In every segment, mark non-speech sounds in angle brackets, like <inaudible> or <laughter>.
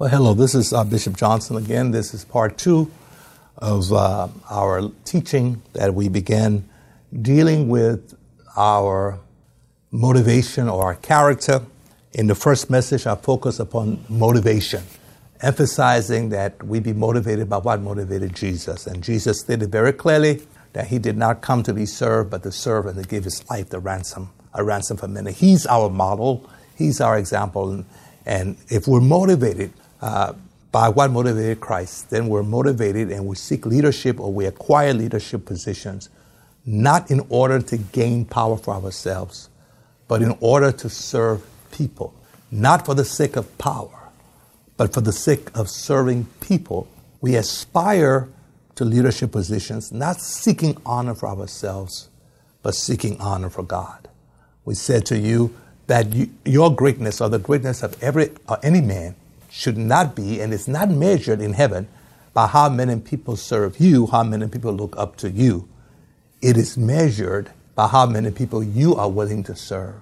Well, hello, this is uh, Bishop Johnson again. This is part two of uh, our teaching that we began dealing with our motivation or our character. In the first message, I focused upon motivation, emphasizing that we be motivated by what motivated Jesus. And Jesus stated very clearly that he did not come to be served, but to serve and to give his life the ransom, a ransom for many. He's our model, he's our example. And, and if we're motivated uh, by what motivated Christ, then we're motivated and we seek leadership or we acquire leadership positions, not in order to gain power for ourselves, but in order to serve people, not for the sake of power, but for the sake of serving people. We aspire to leadership positions, not seeking honor for ourselves, but seeking honor for God. We said to you that you, your greatness or the greatness of every or any man should not be, and it's not measured in heaven by how many people serve you, how many people look up to you. It is measured by how many people you are willing to serve,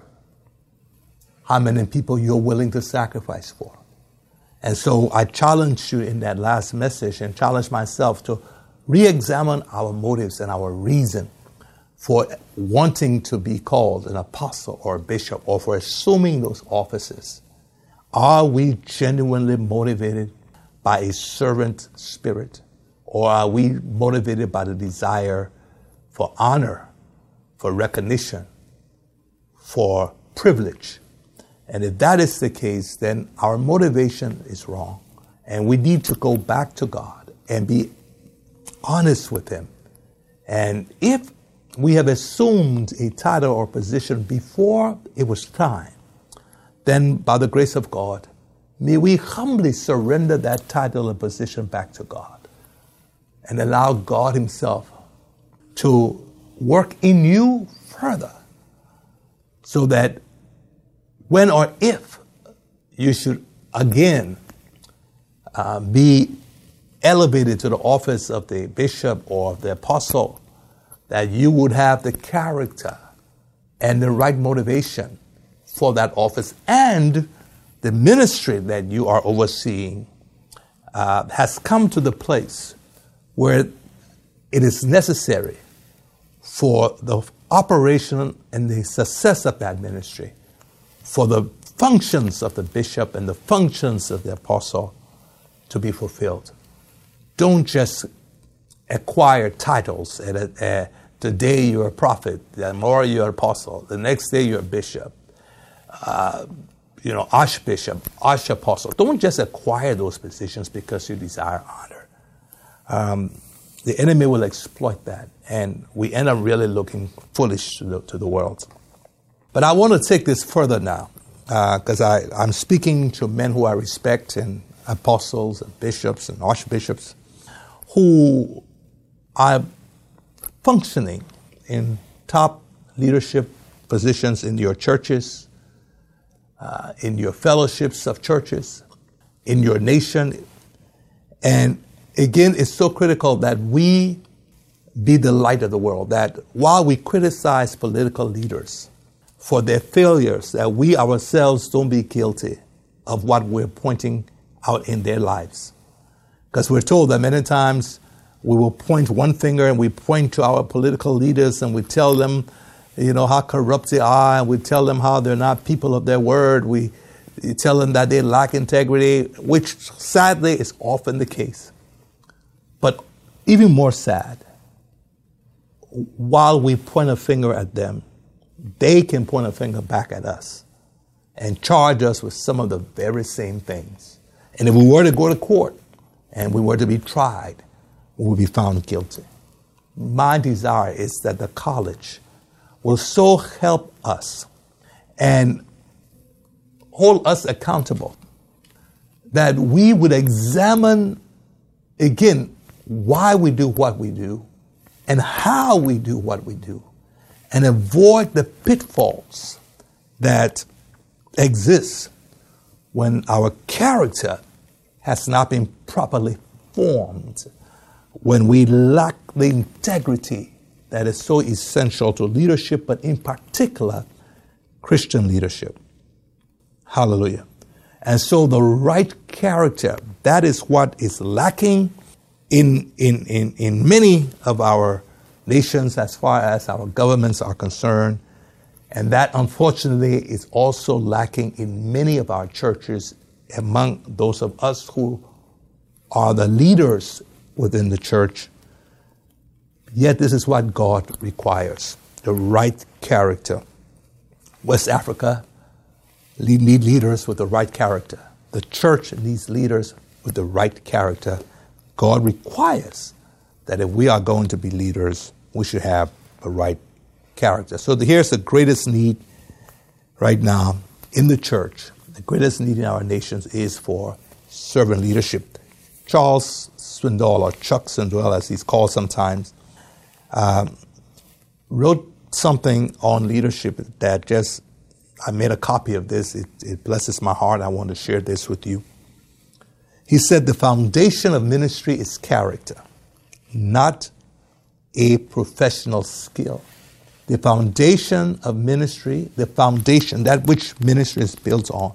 how many people you're willing to sacrifice for. And so I challenge you in that last message and challenge myself to re examine our motives and our reason for wanting to be called an apostle or a bishop or for assuming those offices. Are we genuinely motivated by a servant spirit? Or are we motivated by the desire for honor, for recognition, for privilege? And if that is the case, then our motivation is wrong. And we need to go back to God and be honest with Him. And if we have assumed a title or position before it was time, then by the grace of God, may we humbly surrender that title and position back to God and allow God Himself to work in you further so that when or if you should again uh, be elevated to the office of the bishop or the apostle, that you would have the character and the right motivation for that office and the ministry that you are overseeing uh, has come to the place where it is necessary for the operation and the success of that ministry, for the functions of the bishop and the functions of the apostle to be fulfilled. Don't just acquire titles. At a, uh, today you're a prophet, tomorrow you're an apostle, the next day you're a bishop uh, you know, archbishop, archapostle. Don't just acquire those positions because you desire honor. Um, the enemy will exploit that, and we end up really looking foolish to the, to the world. But I want to take this further now, because uh, I'm speaking to men who I respect, and apostles, and bishops, and archbishops, who are functioning in top leadership positions in your churches, uh, in your fellowships of churches, in your nation. And again, it's so critical that we be the light of the world, that while we criticize political leaders for their failures, that we ourselves don't be guilty of what we're pointing out in their lives. Because we're told that many times we will point one finger and we point to our political leaders and we tell them you know, how corrupt they are, and we tell them how they're not people of their word. We tell them that they lack integrity, which sadly is often the case. But even more sad, while we point a finger at them, they can point a finger back at us and charge us with some of the very same things. And if we were to go to court and we were to be tried, we would be found guilty. My desire is that the college will so help us and hold us accountable that we would examine again why we do what we do and how we do what we do and avoid the pitfalls that exist when our character has not been properly formed, when we lack the integrity that is so essential to leadership, but in particular, Christian leadership. Hallelujah. And so the right character, that is what is lacking in, in, in, in many of our nations as far as our governments are concerned. And that unfortunately is also lacking in many of our churches among those of us who are the leaders within the church. Yet this is what God requires the right character. West Africa need leaders with the right character. The church needs leaders with the right character. God requires that if we are going to be leaders, we should have the right character. So here's the greatest need right now in the church. The greatest need in our nations is for servant leadership. Charles Swindoll, or Chuck Swindoll, as he's called sometimes, um, wrote something on leadership that just, I made a copy of this. It, it blesses my heart. I want to share this with you. He said, The foundation of ministry is character, not a professional skill. The foundation of ministry, the foundation, that which ministry is built on,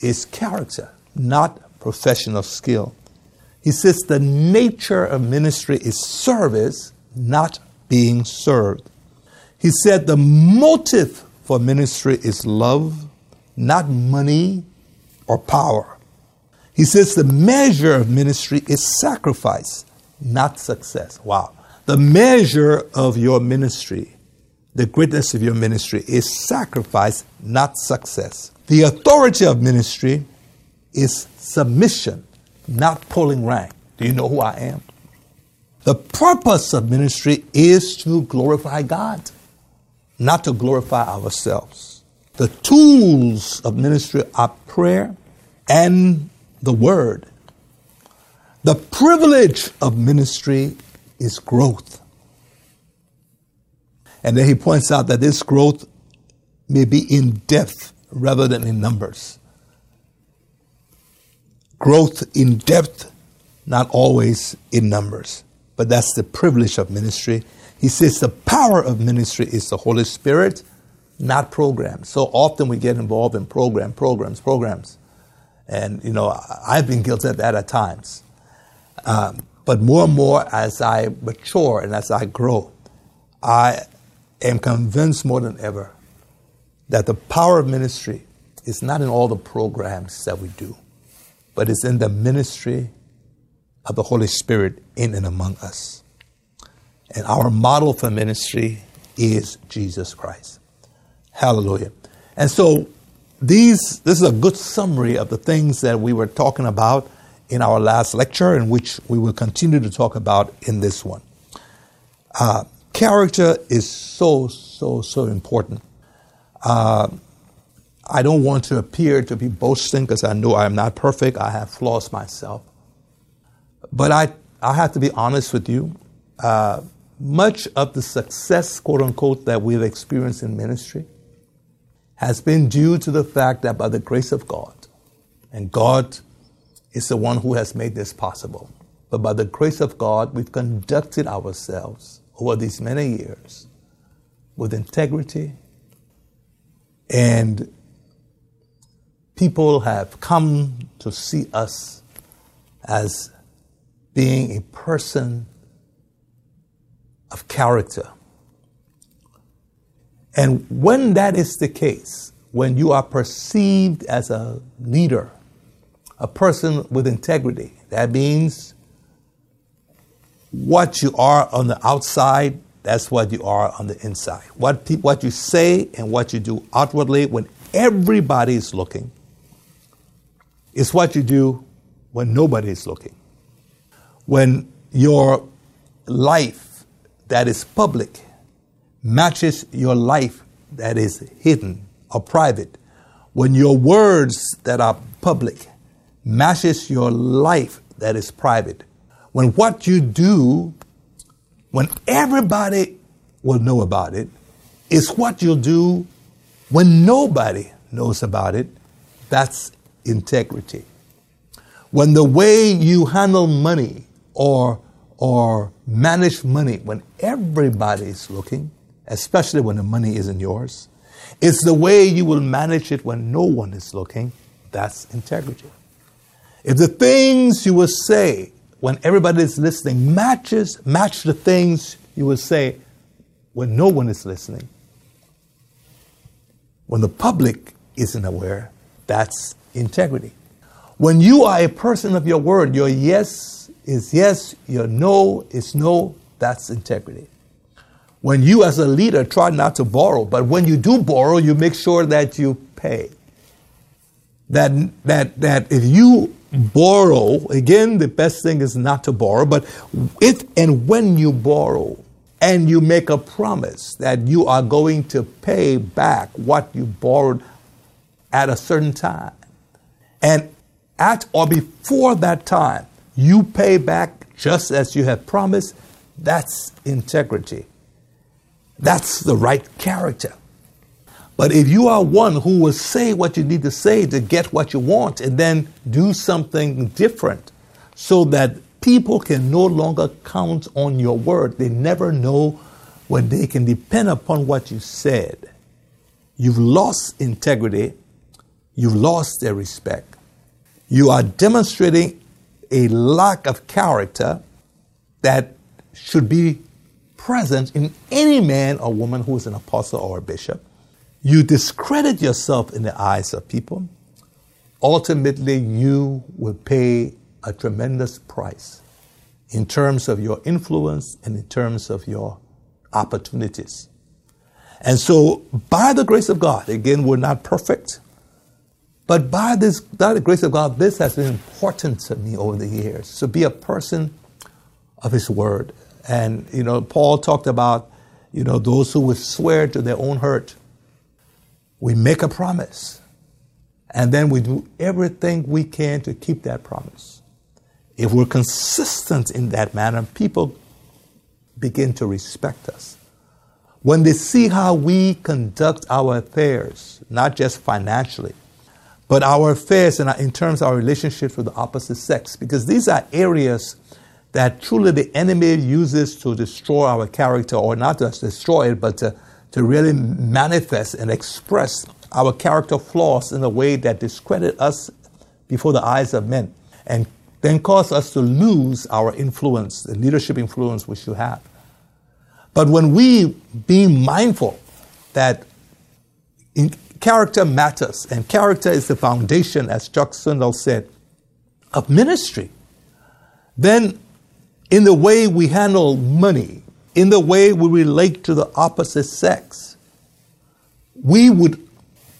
is character, not professional skill. He says the nature of ministry is service, not being served. He said the motive for ministry is love, not money or power. He says the measure of ministry is sacrifice, not success. Wow. The measure of your ministry, the greatness of your ministry is sacrifice, not success. The authority of ministry is submission, not pulling rank. Do you know who I am? The purpose of ministry is to glorify God not to glorify ourselves. The tools of ministry are prayer and the word. The privilege of ministry is growth. And then he points out that this growth may be in depth rather than in numbers. Growth in depth, not always in numbers. But that's the privilege of ministry he says the power of ministry is the Holy Spirit, not programs. So often we get involved in program, programs, programs. And, you know, I've been guilty of that at times. Um, but more and more as I mature and as I grow, I am convinced more than ever that the power of ministry is not in all the programs that we do, but it's in the ministry of the Holy Spirit in and among us. And our model for ministry is Jesus Christ. Hallelujah. And so these this is a good summary of the things that we were talking about in our last lecture and which we will continue to talk about in this one. Uh, character is so, so, so important. Uh, I don't want to appear to be boasting because I know I am not perfect. I have flaws myself. But I, I have to be honest with you. Uh, much of the success, quote unquote, that we've experienced in ministry has been due to the fact that by the grace of God, and God is the one who has made this possible, but by the grace of God, we've conducted ourselves over these many years with integrity, and people have come to see us as being a person of character. And when that is the case, when you are perceived as a leader, a person with integrity, that means what you are on the outside, that's what you are on the inside. What, pe- what you say and what you do outwardly when everybody is looking is what you do when nobody is looking. When your life that is public matches your life that is hidden or private, when your words that are public matches your life that is private, when what you do, when everybody will know about it, is what you'll do when nobody knows about it, that's integrity. When the way you handle money or or manage money when everybody is looking, especially when the money isn't yours. It's the way you will manage it when no one is looking. that's integrity. If the things you will say when everybody is listening matches match the things you will say when no one is listening, when the public isn't aware, that's integrity. When you are a person of your word, your yes is yes, your no is no, that's integrity. When you, as a leader, try not to borrow, but when you do borrow, you make sure that you pay. That, that, that if you borrow, again, the best thing is not to borrow, but if and when you borrow and you make a promise that you are going to pay back what you borrowed at a certain time, and at or before that time, you pay back just as you have promised, that's integrity. That's the right character. But if you are one who will say what you need to say to get what you want and then do something different so that people can no longer count on your word, they never know when they can depend upon what you said. You've lost integrity, you've lost their respect. You are demonstrating a lack of character that should be present in any man or woman who is an apostle or a bishop. You discredit yourself in the eyes of people. Ultimately, you will pay a tremendous price in terms of your influence and in terms of your opportunities. And so, by the grace of God, again, we're not perfect, but by this, by the grace of God, this has been important to me over the years to be a person of His Word. And, you know, Paul talked about, you know, those who would swear to their own hurt. We make a promise, and then we do everything we can to keep that promise. If we're consistent in that manner, people begin to respect us. When they see how we conduct our affairs, not just financially, but our affairs and in terms of our relationships with the opposite sex, because these are areas that truly the enemy uses to destroy our character, or not just destroy it, but to, to really manifest and express our character flaws in a way that discredit us before the eyes of men and then cause us to lose our influence, the leadership influence which you have. But when we be mindful that character matters, and character is the foundation, as Chuck Swindoll said, of ministry, then in the way we handle money, in the way we relate to the opposite sex, we would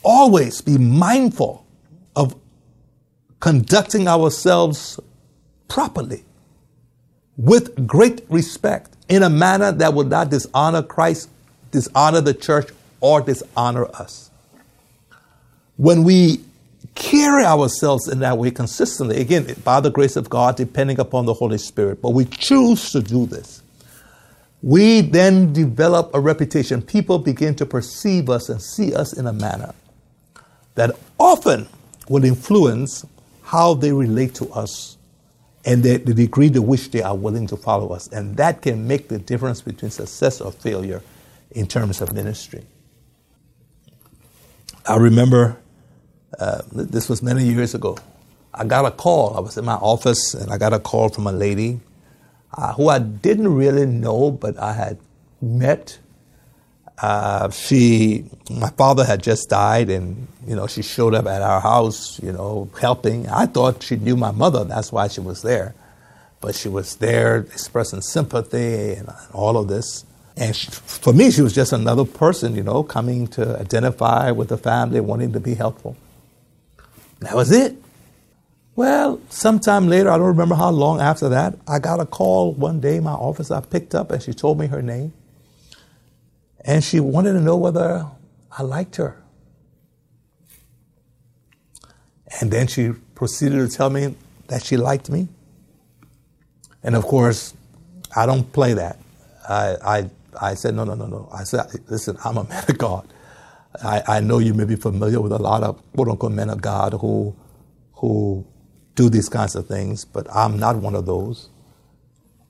always be mindful of conducting ourselves properly with great respect in a manner that would not dishonor Christ, dishonor the church, or dishonor us. When we carry ourselves in that way consistently. Again, by the grace of God, depending upon the Holy Spirit, but we choose to do this. We then develop a reputation. People begin to perceive us and see us in a manner that often will influence how they relate to us and the, the degree to which they are willing to follow us. And that can make the difference between success or failure in terms of ministry. I remember uh, this was many years ago. I got a call. I was in my office and I got a call from a lady uh, who I didn't really know, but I had met. Uh, she, my father had just died, and you know she showed up at our house, you know, helping. I thought she knew my mother. That's why she was there, but she was there expressing sympathy and all of this. And she, for me, she was just another person, you know, coming to identify with the family, wanting to be helpful. That was it. Well, sometime later, I don't remember how long after that, I got a call one day in my office. I picked up and she told me her name. And she wanted to know whether I liked her. And then she proceeded to tell me that she liked me. And of course, I don't play that. I, I, I said, no, no, no, no. I said, listen, I'm a man of God. I, I know you may be familiar with a lot of quote unquote men of God who, who do these kinds of things, but I'm not one of those.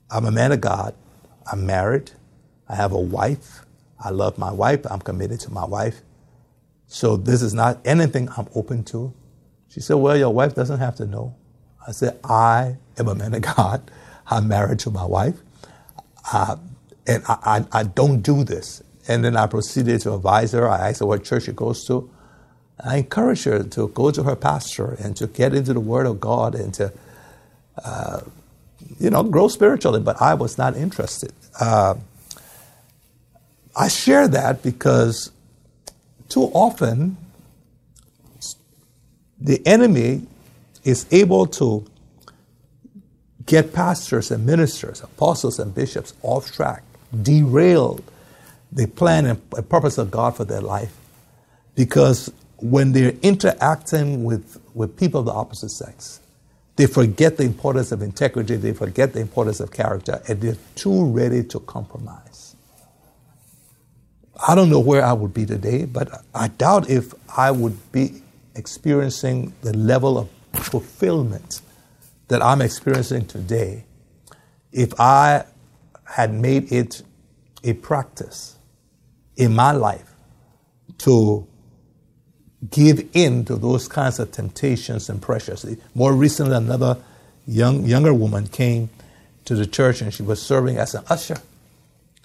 I'm a man of God. I'm married. I have a wife. I love my wife. I'm committed to my wife. So this is not anything I'm open to. She said, Well, your wife doesn't have to know. I said, I am a man of God. I'm married to my wife. Uh, and I, I, I, don't do this. And then I proceeded to advise her. I asked her what church she goes to. I encouraged her to go to her pastor and to get into the Word of God and to, uh, you know, grow spiritually. But I was not interested. Uh, I share that because too often the enemy is able to get pastors and ministers, apostles and bishops off track, derail the plan and purpose of God for their life. Because when they're interacting with, with people of the opposite sex, they forget the importance of integrity, they forget the importance of character, and they're too ready to compromise. I don't know where I would be today, but I doubt if I would be experiencing the level of fulfillment that I'm experiencing today if I had made it a practice in my life to give in to those kinds of temptations and pressures. More recently, another young, younger woman came to the church and she was serving as an usher.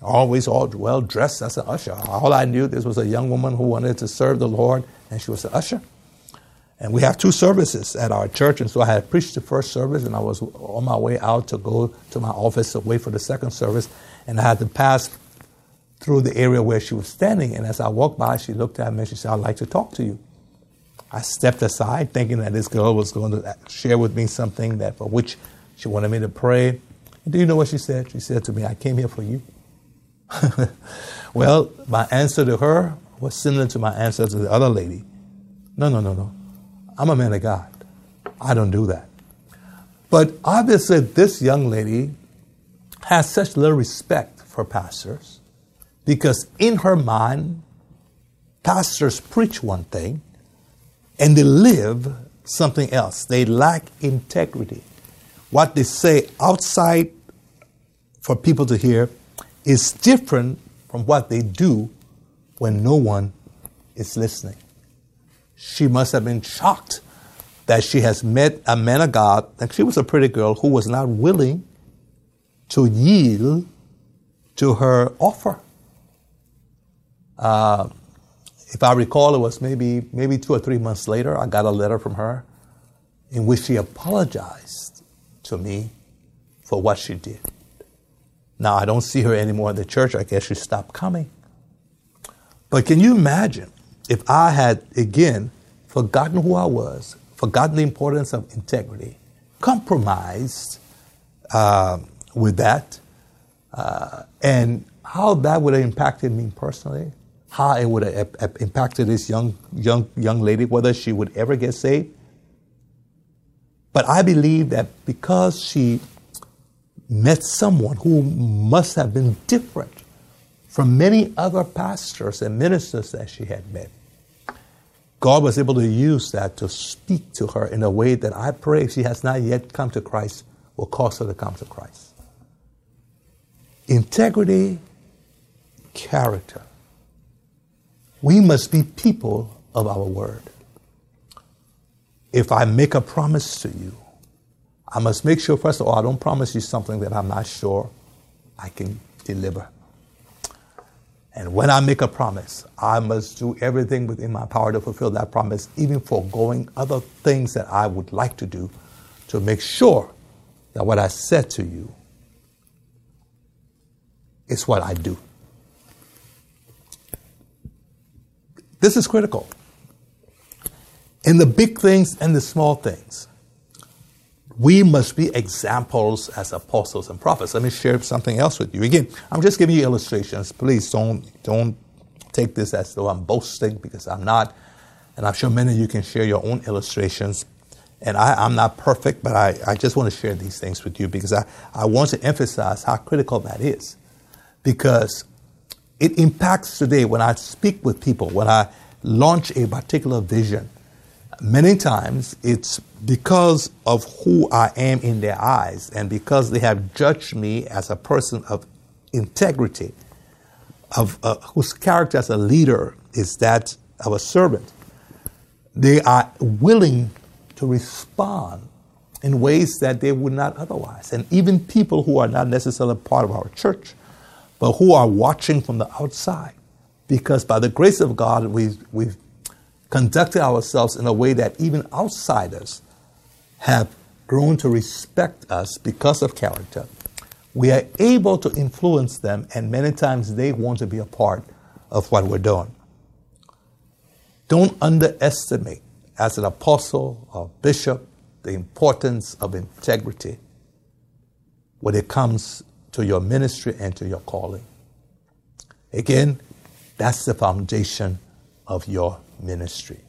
Always all well dressed as an usher. All I knew this was a young woman who wanted to serve the Lord and she was an usher. And we have two services at our church. And so I had preached the first service and I was on my way out to go to my office to wait for the second service. And I had to pass through the area where she was standing. And as I walked by, she looked at me and she said, I'd like to talk to you. I stepped aside thinking that this girl was going to share with me something that for which she wanted me to pray. And do you know what she said? She said to me, I came here for you. <laughs> well, my answer to her was similar to my answer to the other lady. No, no, no, no. I'm a man of God. I don't do that. But obviously, this young lady has such little respect for pastors because, in her mind, pastors preach one thing and they live something else. They lack integrity. What they say outside for people to hear is different from what they do when no one is listening she must have been shocked that she has met a man of God, and she was a pretty girl who was not willing to yield to her offer. Uh, if I recall, it was maybe maybe two or three months later, I got a letter from her in which she apologized to me for what she did. Now I don't see her anymore in the church. I guess she stopped coming. But can you imagine if I had, again, forgotten who I was, forgotten the importance of integrity, compromised uh, with that, uh, and how that would have impacted me personally, how it would have impacted this young, young, young lady, whether she would ever get saved. But I believe that because she met someone who must have been different from many other pastors and ministers that she had met, God was able to use that to speak to her in a way that I pray she has not yet come to Christ, will cause her to come to Christ. Integrity, character. We must be people of our word. If I make a promise to you, I must make sure, first of all, I don't promise you something that I'm not sure I can deliver. And when I make a promise, I must do everything within my power to fulfill that promise, even foregoing other things that I would like to do to make sure that what I said to you is what I do. This is critical. In the big things and the small things, we must be examples as apostles and prophets. Let me share something else with you. Again, I'm just giving you illustrations. Please don't don't take this as though I'm boasting because I'm not. And I'm sure many of you can share your own illustrations. And I, am not perfect, but I, I just want to share these things with you because I, I want to emphasize how critical that is. Because it impacts today when I speak with people, when I launch a particular vision many times it's because of who I am in their eyes and because they have judged me as a person of integrity, of uh, whose character as a leader is that of a servant. They are willing to respond in ways that they would not otherwise. And even people who are not necessarily part of our church, but who are watching from the outside. Because by the grace of God, we've, we've conducted ourselves in a way that even outsiders have grown to respect us because of character. We are able to influence them, and many times they want to be a part of what we're doing. Don't underestimate, as an apostle or bishop, the importance of integrity when it comes to your ministry and to your calling. Again, that's the foundation of your ministry.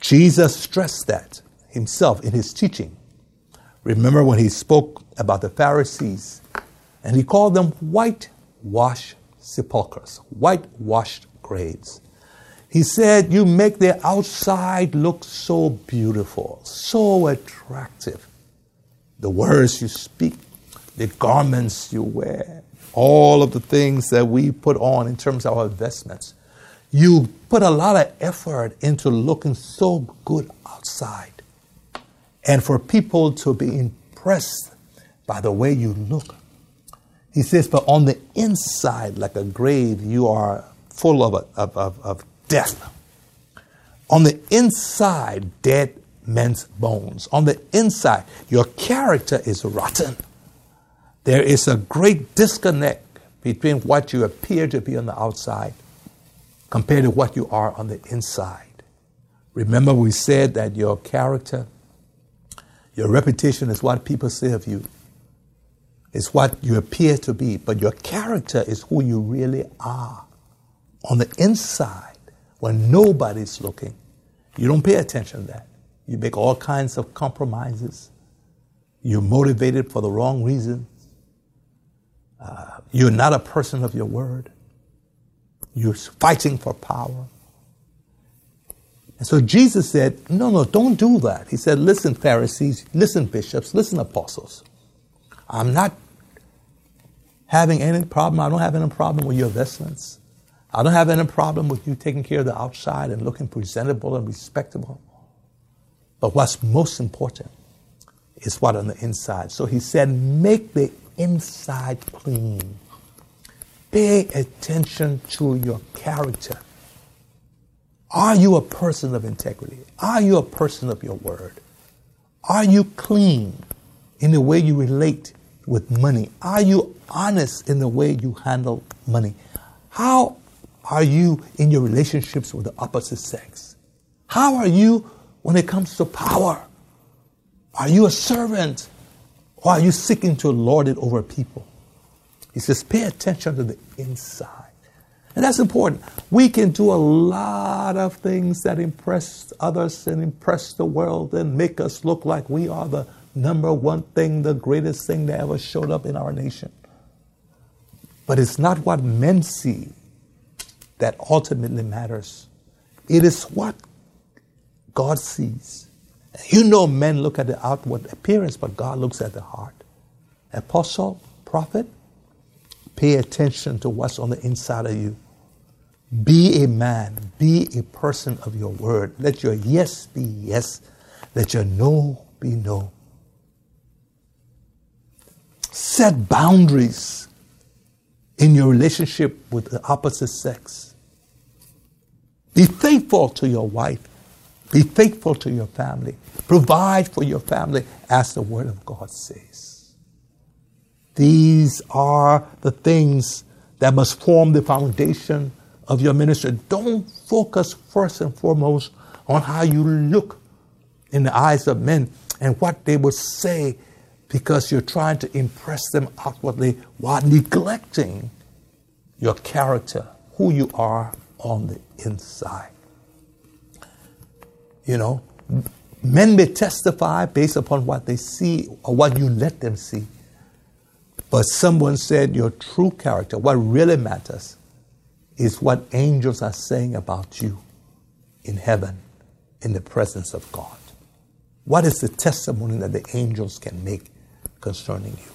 Jesus stressed that himself in his teaching. Remember when he spoke about the Pharisees and he called them whitewashed sepulchres, whitewashed graves. He said, You make their outside look so beautiful, so attractive. The words you speak, the garments you wear, all of the things that we put on in terms of our investments. You put a lot of effort into looking so good outside. And for people to be impressed by the way you look. He says, but on the inside, like a grave, you are full of, of, of, of death. On the inside, dead men's bones. On the inside, your character is rotten. There is a great disconnect between what you appear to be on the outside compared to what you are on the inside. Remember, we said that your character, your reputation is what people say of you, it's what you appear to be, but your character is who you really are. On the inside, when nobody's looking, you don't pay attention to that. You make all kinds of compromises. You're motivated for the wrong reasons. Uh, you're not a person of your word. You're fighting for power. And so Jesus said, No, no, don't do that. He said, Listen, Pharisees, listen, bishops, listen, apostles. I'm not having any problem. I don't have any problem with your vestments. I don't have any problem with you taking care of the outside and looking presentable and respectable. But what's most important is what on the inside. So he said, make the inside clean. Pay attention to your character. Are you a person of integrity? Are you a person of your word? Are you clean in the way you relate with money? Are you honest in the way you handle money? How are you in your relationships with the opposite sex? How are you when it comes to power? Are you a servant or are you seeking to lord it over people? He says, pay attention to the inside. And that's important. We can do a lot of things that impress others and impress the world and make us look like we are the number one thing, the greatest thing that ever showed up in our nation. But it's not what men see that ultimately matters. It is what God sees. You know, men look at the outward appearance, but God looks at the heart. Apostle, prophet, pay attention to what's on the inside of you. Be a man, be a person of your word. Let your yes be yes, let your no be no. Set boundaries in your relationship with the opposite sex. Be faithful to your wife. Be faithful to your family. Provide for your family as the Word of God says. These are the things that must form the foundation of your ministry. Don't focus first and foremost on how you look in the eyes of men and what they will say because you're trying to impress them outwardly while neglecting your character, who you are on the inside. You know, men may testify based upon what they see or what you let them see. But someone said your true character, what really matters, is what angels are saying about you in heaven, in the presence of God. What is the testimony that the angels can make concerning you?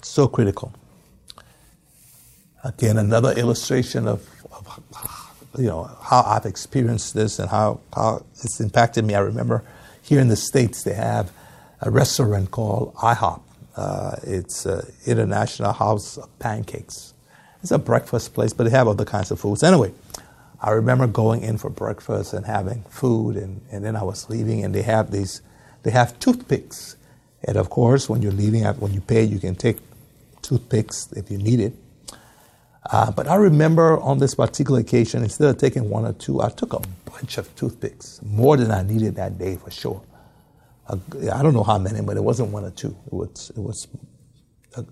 So critical. Again, another illustration of, of you know, how I've experienced this and how, how it's impacted me. I remember here in the States, they have a restaurant called IHOP. Uh, it's an International House of Pancakes. It's a breakfast place, but they have other kinds of foods. Anyway, I remember going in for breakfast and having food, and, and then I was leaving, and they have these, they have toothpicks. And of course, when you're leaving, when you pay, you can take toothpicks if you need it. Uh, but I remember on this particular occasion, instead of taking one or two, I took a bunch of toothpicks, more than I needed that day for sure. Uh, I don't know how many, but it wasn't one or two. It was, it was a,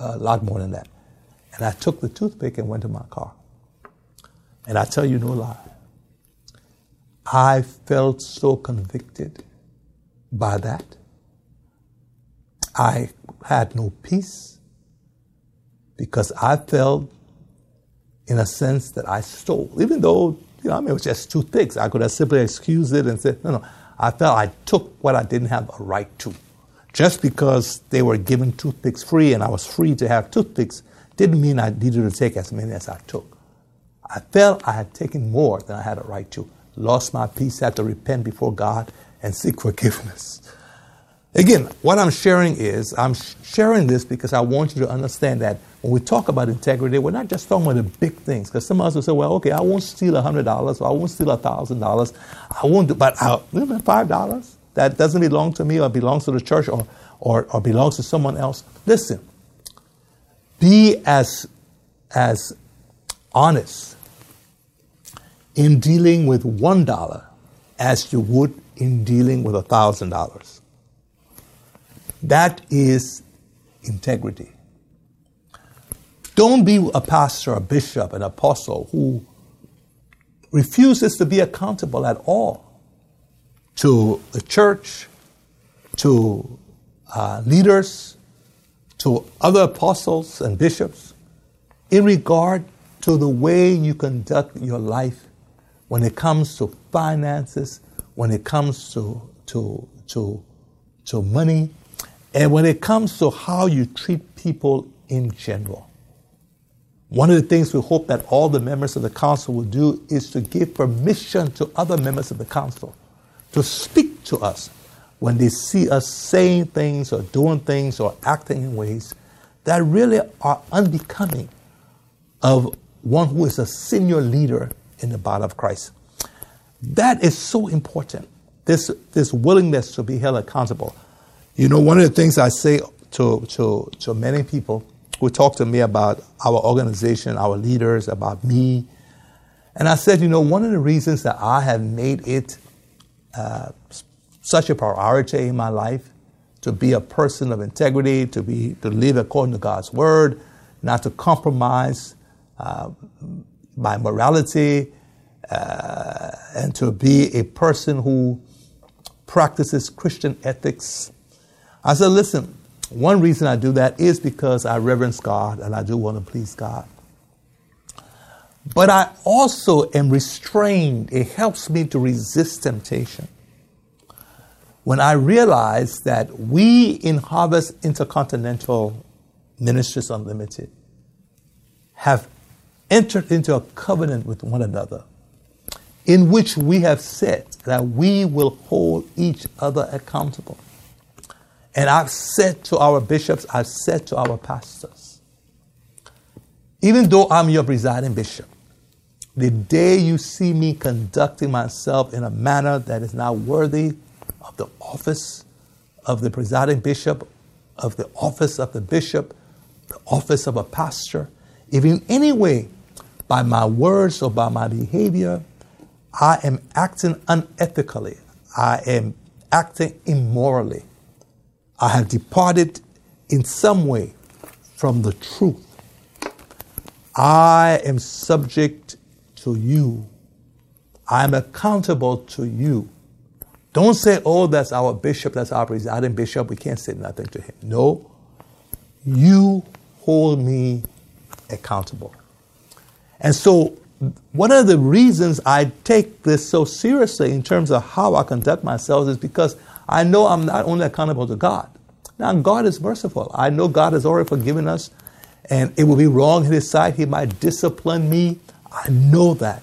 a lot more than that. And I took the toothpick and went to my car. And I tell you no lie, I felt so convicted by that. I had no peace because I felt in a sense that I stole, even though, you know, I mean, it was just two toothpicks. I could have simply excused it and said, no, no. I felt I took what I didn't have a right to. Just because they were given toothpicks free and I was free to have toothpicks didn't mean I needed to take as many as I took. I felt I had taken more than I had a right to. Lost my peace, had to repent before God and seek forgiveness. Again, what I'm sharing is I'm sharing this because I want you to understand that when we talk about integrity, we're not just talking about the big things. Because some of us will say, well, okay, I won't steal $100 or I won't steal $1,000. I won't do, but I'll, $5, that doesn't belong to me or belongs to the church or, or, or belongs to someone else. Listen, be as, as honest in dealing with $1 as you would in dealing with $1,000. That is integrity. Don't be a pastor, a bishop, an apostle who refuses to be accountable at all to the church, to uh, leaders, to other apostles and bishops in regard to the way you conduct your life when it comes to finances, when it comes to, to, to, to money, and when it comes to how you treat people in general, one of the things we hope that all the members of the council will do is to give permission to other members of the council to speak to us when they see us saying things or doing things or acting in ways that really are unbecoming of one who is a senior leader in the body of Christ. That is so important. This, this willingness to be held accountable. You know, one of the things I say to, to, to many people who talk to me about our organization, our leaders, about me, and I said, you know, one of the reasons that I have made it uh, such a priority in my life to be a person of integrity, to be to live according to God's word, not to compromise uh, my morality, uh, and to be a person who practices Christian ethics. I said, listen, one reason I do that is because I reverence God and I do want to please God. But I also am restrained. It helps me to resist temptation. When I realize that we in Harvest Intercontinental Ministries Unlimited have entered into a covenant with one another in which we have said that we will hold each other accountable. And I've said to our bishops, I've said to our pastors, even though I'm your presiding bishop, the day you see me conducting myself in a manner that is not worthy of the office of the presiding bishop, of the office of the bishop, the office of a pastor, if in any way, by my words or by my behavior, I am acting unethically, I am acting immorally, I have departed in some way from the truth. I am subject to you. I am accountable to you. Don't say, oh, that's our bishop, that's our presiding bishop, we can't say nothing to him. No, you hold me accountable. And so, one of the reasons I take this so seriously in terms of how I conduct myself is because I know I'm not only accountable to God. Now, God is merciful. I know God has already forgiven us, and it would be wrong in His sight. He might discipline me. I know that.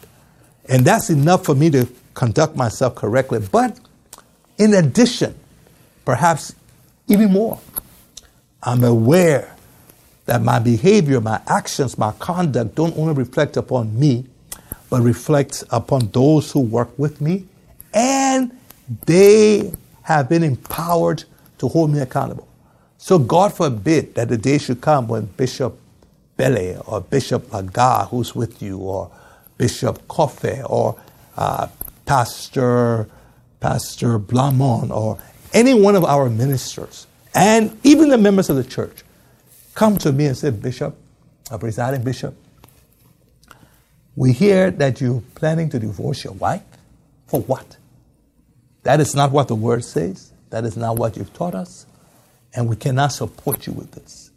And that's enough for me to conduct myself correctly. But in addition, perhaps even more, I'm aware that my behavior, my actions, my conduct don't only reflect upon me, but reflect upon those who work with me, and they have been empowered to hold me accountable. So God forbid that the day should come when Bishop Bele or Bishop Laga, who's with you, or Bishop Kofe, or uh, Pastor Pastor Blamont, or any one of our ministers, and even the members of the church, come to me and say, Bishop, a presiding bishop, we hear that you're planning to divorce your wife. For what? That is not what the word says. That is not what you've taught us. And we cannot support you with this.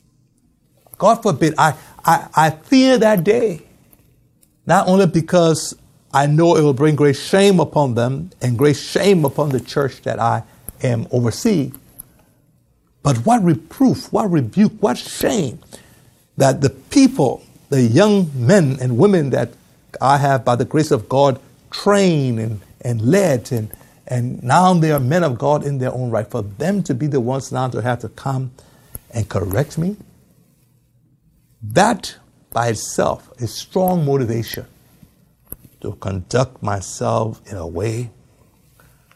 God forbid, I, I, I fear that day. Not only because I know it will bring great shame upon them and great shame upon the church that I am overseeing, but what reproof, what rebuke, what shame that the people, the young men and women that I have, by the grace of God, trained and, and led, and, and now they are men of God in their own right, for them to be the ones now to have to come and correct me, that by itself is strong motivation to conduct myself in a way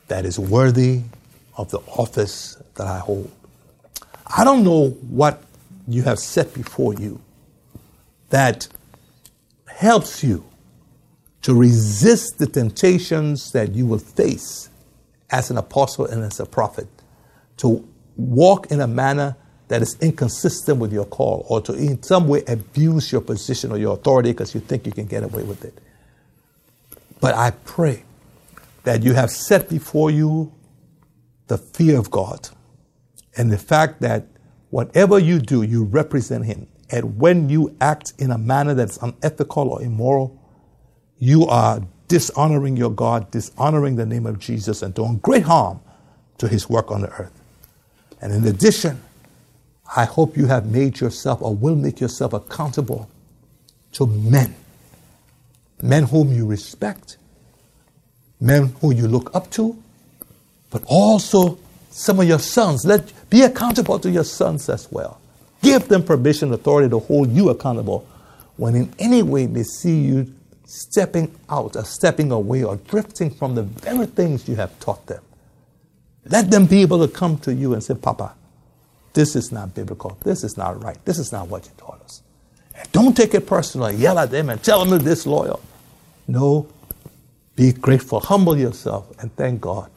that is worthy of the office that I hold. I don't know what you have set before you that helps you to resist the temptations that you will face as an apostle and as a prophet, to walk in a manner that is inconsistent with your call, or to in some way abuse your position or your authority because you think you can get away with it. But I pray that you have set before you the fear of God and the fact that whatever you do, you represent Him. And when you act in a manner that's unethical or immoral, you are dishonoring your God, dishonoring the name of Jesus, and doing great harm to his work on the earth. And in addition, I hope you have made yourself or will make yourself accountable to men, men whom you respect, men who you look up to, but also some of your sons. Let be accountable to your sons as well. Give them permission, authority to hold you accountable when in any way they see you stepping out or stepping away or drifting from the very things you have taught them. Let them be able to come to you and say, Papa, this is not biblical. This is not right. This is not what you taught us. And don't take it personally. Yell at them and tell them they're disloyal. No, be grateful. Humble yourself and thank God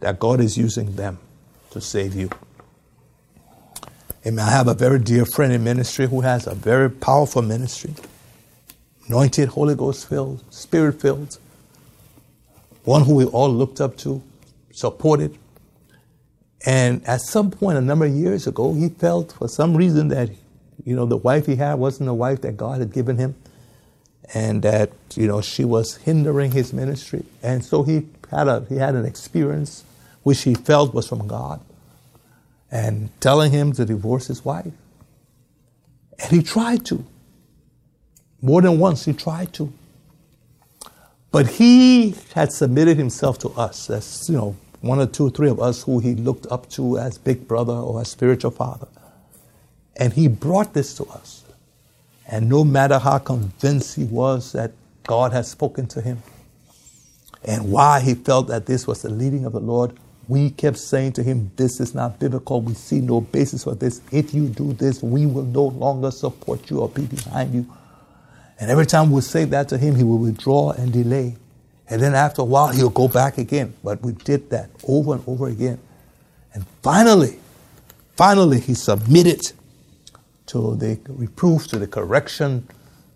that God is using them to save you. Amen. I have a very dear friend in ministry who has a very powerful ministry anointed, Holy Ghost filled, Spirit filled, one who we all looked up to, supported. And at some point, a number of years ago, he felt for some reason that, you know, the wife he had wasn't the wife that God had given him, and that, you know, she was hindering his ministry. And so he had a he had an experience which he felt was from God, and telling him to divorce his wife. And he tried to. More than once he tried to. But he had submitted himself to us as, you know, one or two, or three of us who he looked up to as big brother or as spiritual father. And he brought this to us. And no matter how convinced he was that God had spoken to him and why he felt that this was the leading of the Lord, we kept saying to him, This is not biblical. We see no basis for this. If you do this, we will no longer support you or be behind you. And every time we say that to him, he will withdraw and delay. And then after a while, he'll go back again. But we did that over and over again. And finally, finally, he submitted to the reproof, to the correction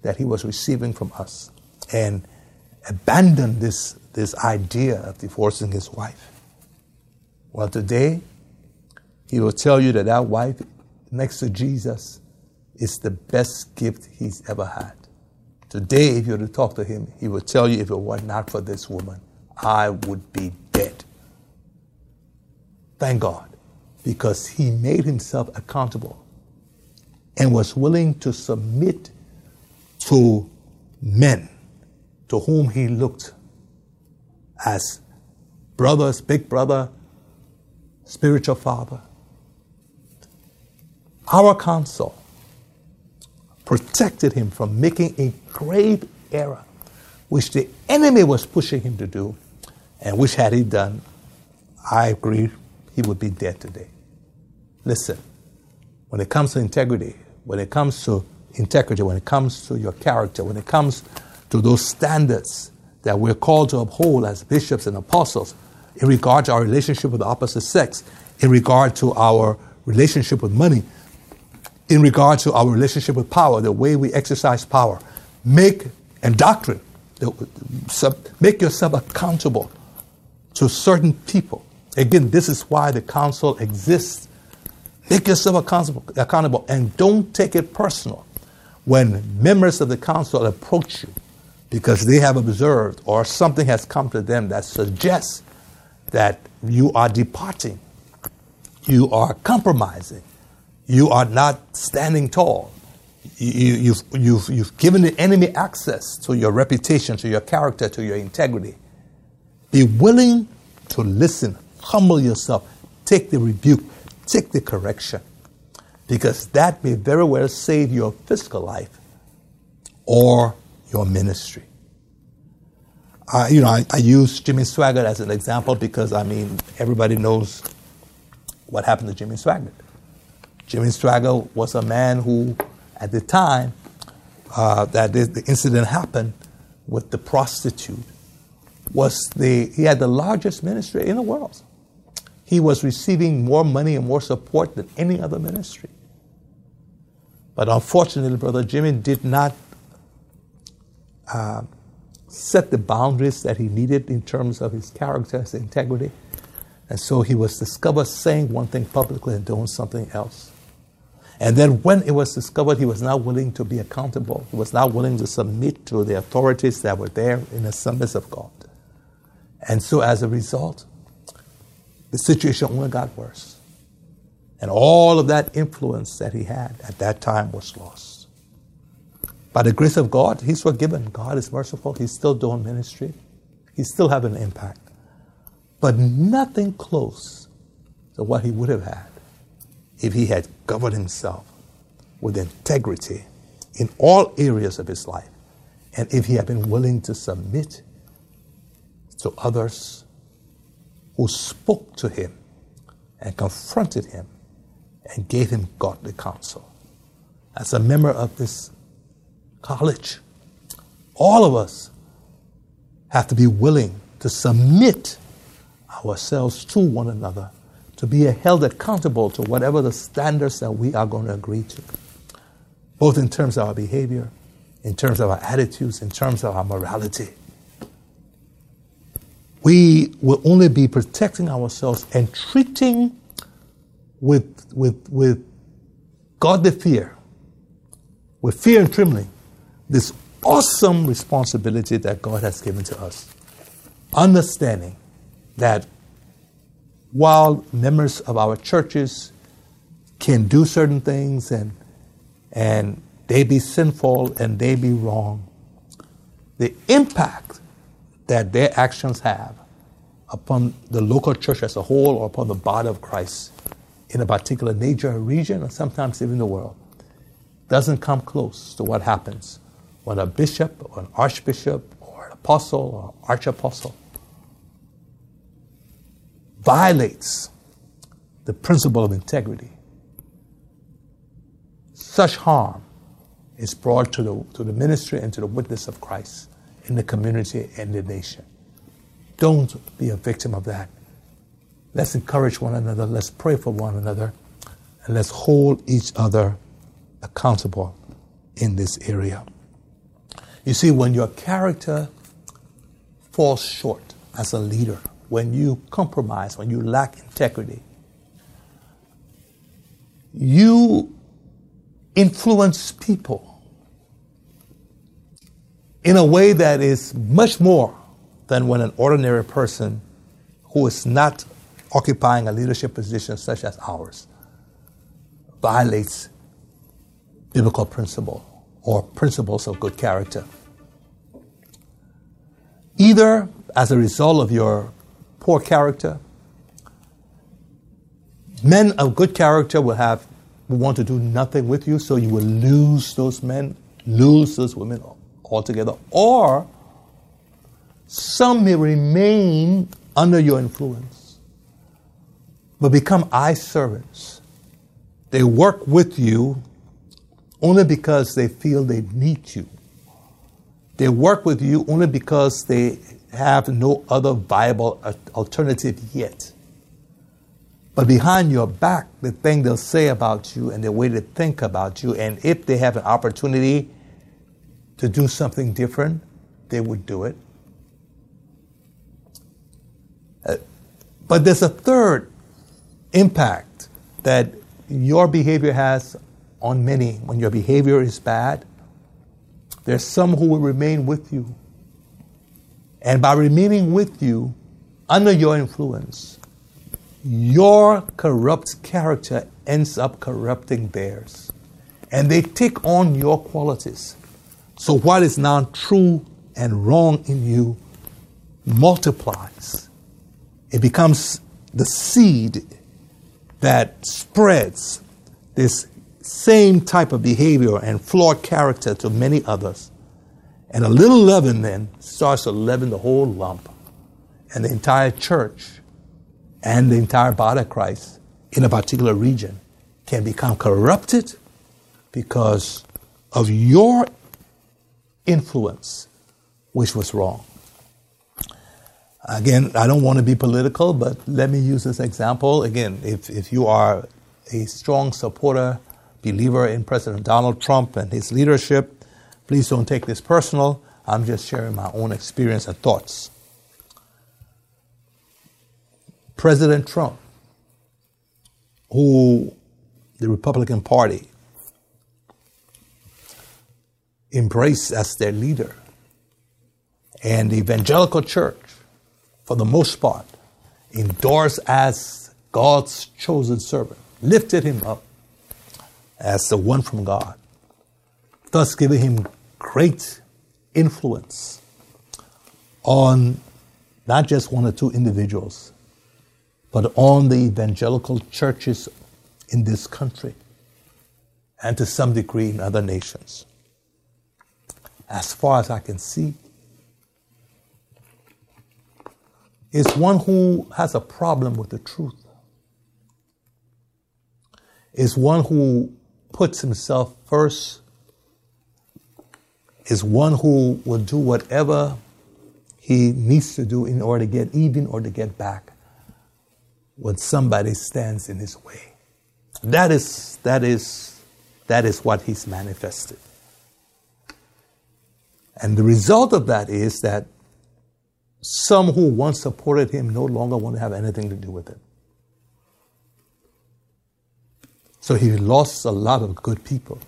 that he was receiving from us, and abandoned this, this idea of divorcing his wife. Well, today, he will tell you that that wife next to Jesus is the best gift he's ever had. Today, if you were to talk to him, he would tell you if it were not for this woman, I would be dead. Thank God, because he made himself accountable and was willing to submit to men to whom he looked as brothers, big brother, spiritual father. Our counsel protected him from making a grave error, which the enemy was pushing him to do, and which had he done, I agree, he would be dead today. Listen, when it comes to integrity, when it comes to integrity, when it comes to your character, when it comes to those standards that we're called to uphold as bishops and apostles in regard to our relationship with the opposite sex, in regard to our relationship with money, in regard to our relationship with power, the way we exercise power. Make and doctrine, make yourself accountable to certain people. Again, this is why the council exists. Make yourself accountable, and don't take it personal when members of the council approach you because they have observed or something has come to them that suggests that you are departing, you are compromising, you are not standing tall. You, have you've, you've, you've given the enemy access to your reputation, to your character, to your integrity. Be willing to listen, humble yourself, take the rebuke, take the correction, because that may very well save your physical life or your ministry. Uh, you know, I, I, use Jimmy Swaggart as an example because, I mean, everybody knows what happened to Jimmy Swaggart. Jimmy Swaggart was a man who, at the time uh, that the incident happened with the prostitute, was the he had the largest ministry in the world. He was receiving more money and more support than any other ministry. But unfortunately, Brother Jimmy did not uh, set the boundaries that he needed in terms of his character, his integrity. And so he was discovered saying one thing publicly and doing something else. And then when it was discovered, he was not willing to be accountable. He was not willing to submit to the authorities that were there in the assemblies of God. And so as a result, the situation only got worse. And all of that influence that he had at that time was lost. By the grace of God, he's forgiven. God is merciful. He's still doing ministry. He's still having an impact. But nothing close to what he would have had if he had governed himself with integrity in all areas of his life. And if he had been willing to submit to others who spoke to him and confronted him and gave him godly counsel. As a member of this college. All of us have to be willing to submit ourselves to one another, to be held accountable to whatever the standards that we are going to agree to, both in terms of our behavior, in terms of our attitudes, in terms of our morality. We will only be protecting ourselves and treating with, with, with godly fear, with fear and trembling, this awesome responsibility that God has given to us. Understanding that while members of our churches can do certain things and, and they be sinful and they be wrong, the impact that their actions have upon the local church as a whole or upon the body of Christ in a particular nature or region or sometimes even the world doesn't come close to what happens when a bishop or an archbishop or an apostle or archapostle violates the principle of integrity, such harm is brought to the, to the ministry and to the witness of Christ in the community and the nation. Don't be a victim of that. Let's encourage one another. Let's pray for one another. And let's hold each other accountable in this area. You see, when your character falls short as a leader, when you compromise, when you lack integrity, you influence people in a way that is much more than when an ordinary person who is not occupying a leadership position such as ours violates biblical principle or principles of good character. Either as a result of your poor character. Men of good character will have will want to do nothing with you, so you will lose those men, lose those women altogether. Or some may remain under your influence, but become eye servants. They work with you only because they feel they need you. They work with you only because they have no other viable alternative yet. But behind your back, the thing they'll say about you and the way they think about you, and if they have an opportunity to do something different, they would do it. Uh, but there's a third impact that your behavior has on many. When your behavior is bad, there's some who will remain with you. And by remaining with you, under your influence, your corrupt character ends up corrupting theirs. And they take on your qualities. So what is now true and wrong in you multiplies. It becomes the seed that spreads this same type of behavior and flawed character to many others. And a little leaven then starts to leaven the whole lump. And the entire church and the entire body of Christ in a particular region can become corrupted because of your influence, which was wrong. Again, I don't want to be political, but let me use this example. Again, if, if you are a strong supporter, believer in President Donald Trump and his leadership, please don't take this personal. I'm just sharing my own experience and thoughts. President Trump, who the Republican Party embraced as their leader, and the evangelical church, for the most part, endorsed as God's chosen servant, lifted him up as the one from God, thus giving him great influence on not just one or two individuals, but on the evangelical churches in this country and to some degree in other nations. As far as I can see, is one who has a problem with the truth, is one who puts himself first, is one who will do whatever he needs to do in order to get even or to get back when somebody stands in his way. That is, that is, that is what he's manifested. And the result of that is that some who once supported him no longer want to have anything to do with it. So he lost a lot of good people.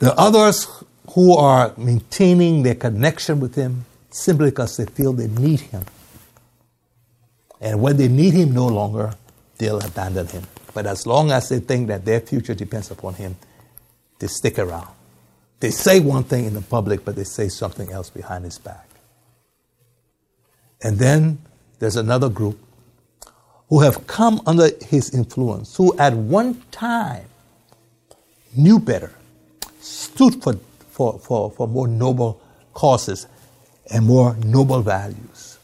The others who are maintaining their connection with him simply because they feel they need him. And when they need him no longer, they'll abandon him. But as long as they think that their future depends upon him, they stick around. They say one thing in the public, but they say something else behind his back. And then there's another group who have come under his influence, who at one time knew better, stood for, for, for, for more noble causes and more noble values,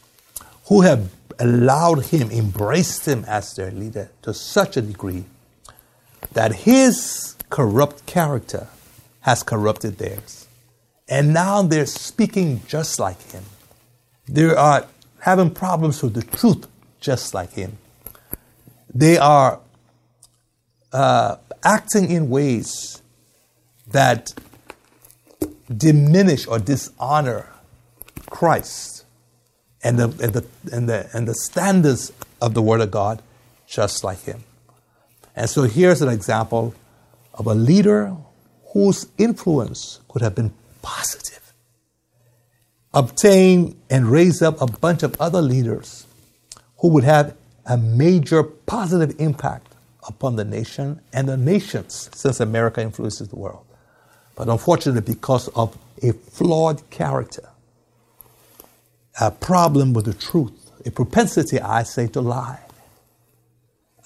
who have allowed him, embraced him as their leader to such a degree that his corrupt character has corrupted theirs. And now they're speaking just like him. They are having problems with the truth just like him. They are uh, acting in ways that diminish or dishonor Christ and the, and the, and the, and the standards of the Word of God just like him. And so here's an example of a leader whose influence could have been positive. Obtain and raise up a bunch of other leaders who would have a major positive impact upon the nation and the nations since America influences the world. But unfortunately, because of a flawed character, a problem with the truth, a propensity, I say, to lie,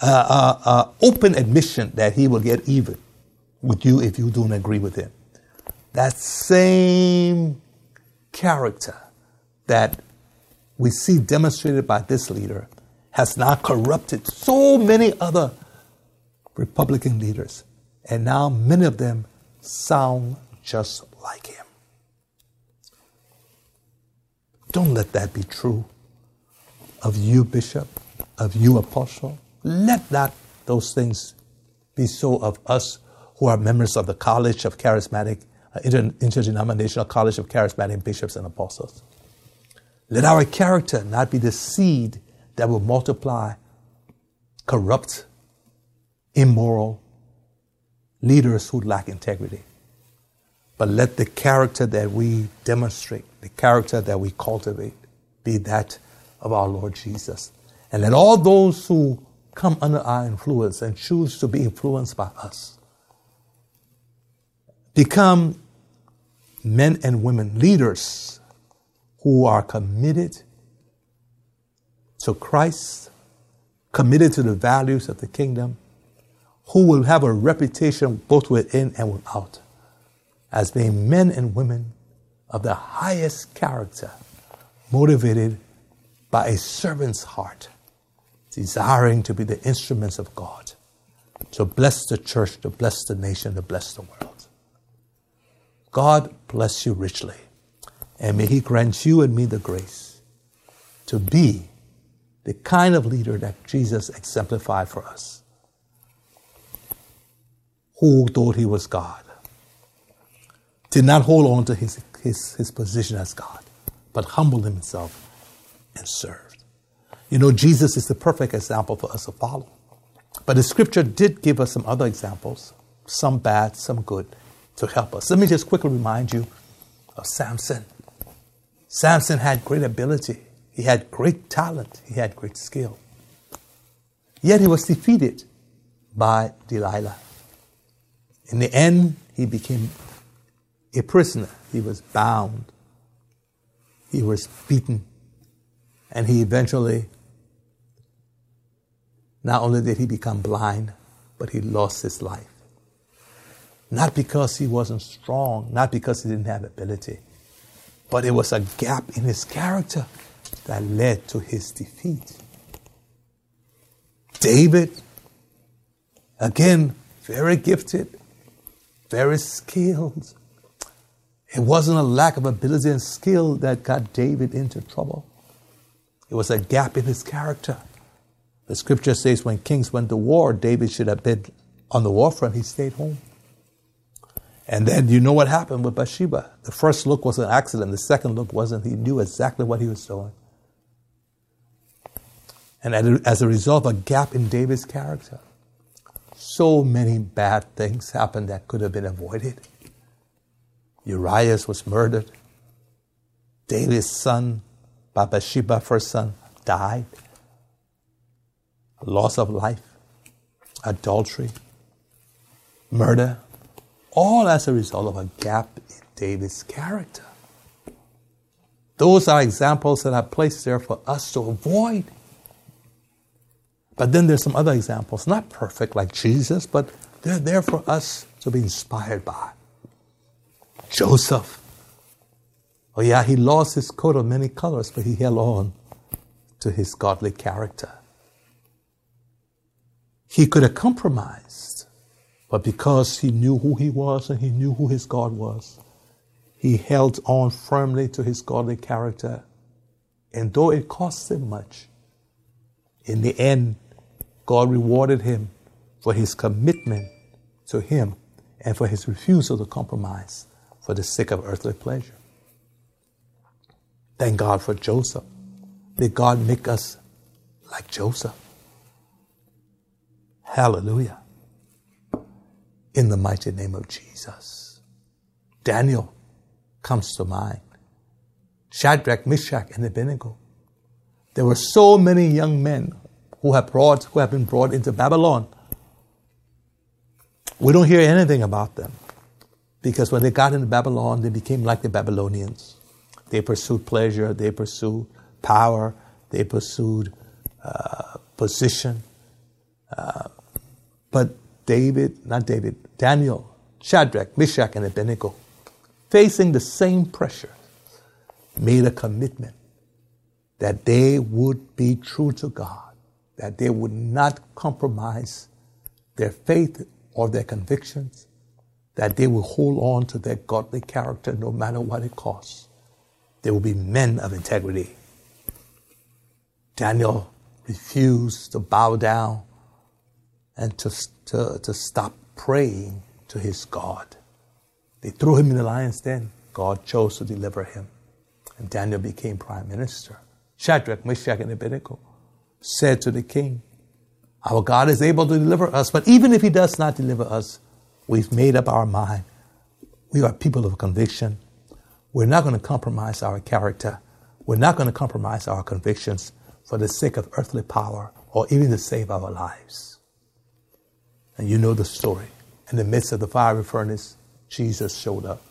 uh, uh, uh, open admission that he will get even with you if you don't agree with him. That same character that we see demonstrated by this leader has now corrupted so many other Republican leaders. And now many of them sound just like him. Don't let that be true of you, Bishop, of you, Apostle. Let that those things be so of us who are members of the College of Charismatic, uh, Inter- Interdenominational College of Charismatic Bishops and Apostles. Let our character not be the seed that will multiply corrupt, immoral leaders who lack integrity. But let the character that we demonstrate, the character that we cultivate, be that of our Lord Jesus. And let all those who come under our influence and choose to be influenced by us become men and women, leaders who are committed to Christ, committed to the values of the kingdom, who will have a reputation both within and without as being men and women of the highest character, motivated by a servant's heart, desiring to be the instruments of God, to bless the church, to bless the nation, to bless the world. God bless you richly, and may He grant you and me the grace to be the kind of leader that Jesus exemplified for us, who thought He was God did not hold on to his, his, his position as God, but humbled himself and served. You know, Jesus is the perfect example for us to follow. But the scripture did give us some other examples, some bad, some good, to help us. Let me just quickly remind you of Samson. Samson had great ability, he had great talent, he had great skill. Yet he was defeated by Delilah. In the end, he became a prisoner. He was bound. He was beaten. And he eventually, not only did he become blind, but he lost his life. Not because he wasn't strong, not because he didn't have ability, but it was a gap in his character that led to his defeat. David, again, very gifted, very skilled, it wasn't a lack of ability and skill that got David into trouble. It was a gap in his character. The scripture says when kings went to war, David should have been on the war front. He stayed home. And then you know what happened with Bathsheba. The first look was an accident. The second look wasn't. He knew exactly what he was doing. And as a result a gap in David's character, so many bad things happened that could have been avoided. Urias was murdered. David's son, Bathsheba, first son, died. Loss of life, adultery, murder, all as a result of a gap in David's character. Those are examples that are placed there for us to avoid. But then there's some other examples, not perfect like Jesus, but they're there for us to be inspired by. Joseph. Oh, yeah, he lost his coat of many colors, but he held on to his godly character. He could have compromised, but because he knew who he was and he knew who his God was, he held on firmly to his godly character. And though it cost him much, in the end, God rewarded him for his commitment to him and for his refusal to compromise for the sake of earthly pleasure. Thank God for Joseph. May God make us like Joseph. Hallelujah. In the mighty name of Jesus. Daniel comes to mind. Shadrach, Meshach, and Abednego. There were so many young men who have brought, who have been brought into Babylon. We don't hear anything about them. Because when they got into Babylon, they became like the Babylonians. They pursued pleasure, they pursued power, they pursued uh, position. Uh, but David, not David, Daniel, Shadrach, Meshach, and Abednego, facing the same pressure, made a commitment that they would be true to God, that they would not compromise their faith or their convictions, that they would hold on to their godly character no matter what it costs. They will be men of integrity. Daniel refused to bow down and to, to, to stop praying to his God. They threw him in the lion's den. God chose to deliver him. And Daniel became prime minister. Shadrach, Meshach, and Abednego said to the king, Our God is able to deliver us, but even if he does not deliver us, we've made up our mind. We are people of conviction. We're not going to compromise our character. We're not going to compromise our convictions for the sake of earthly power or even to save our lives. And you know the story. In the midst of the fiery furnace, Jesus showed up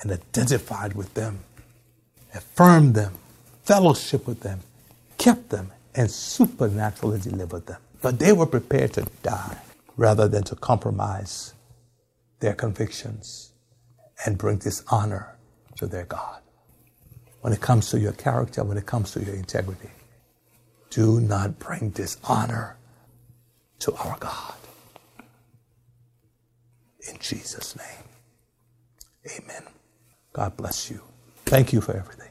and identified with them, affirmed them, fellowship with them, kept them, and supernaturally delivered them. But they were prepared to die rather than to compromise their convictions and bring dishonor to their God. When it comes to your character, when it comes to your integrity, do not bring dishonor to our God. In Jesus' name, amen. God bless you. Thank you for everything.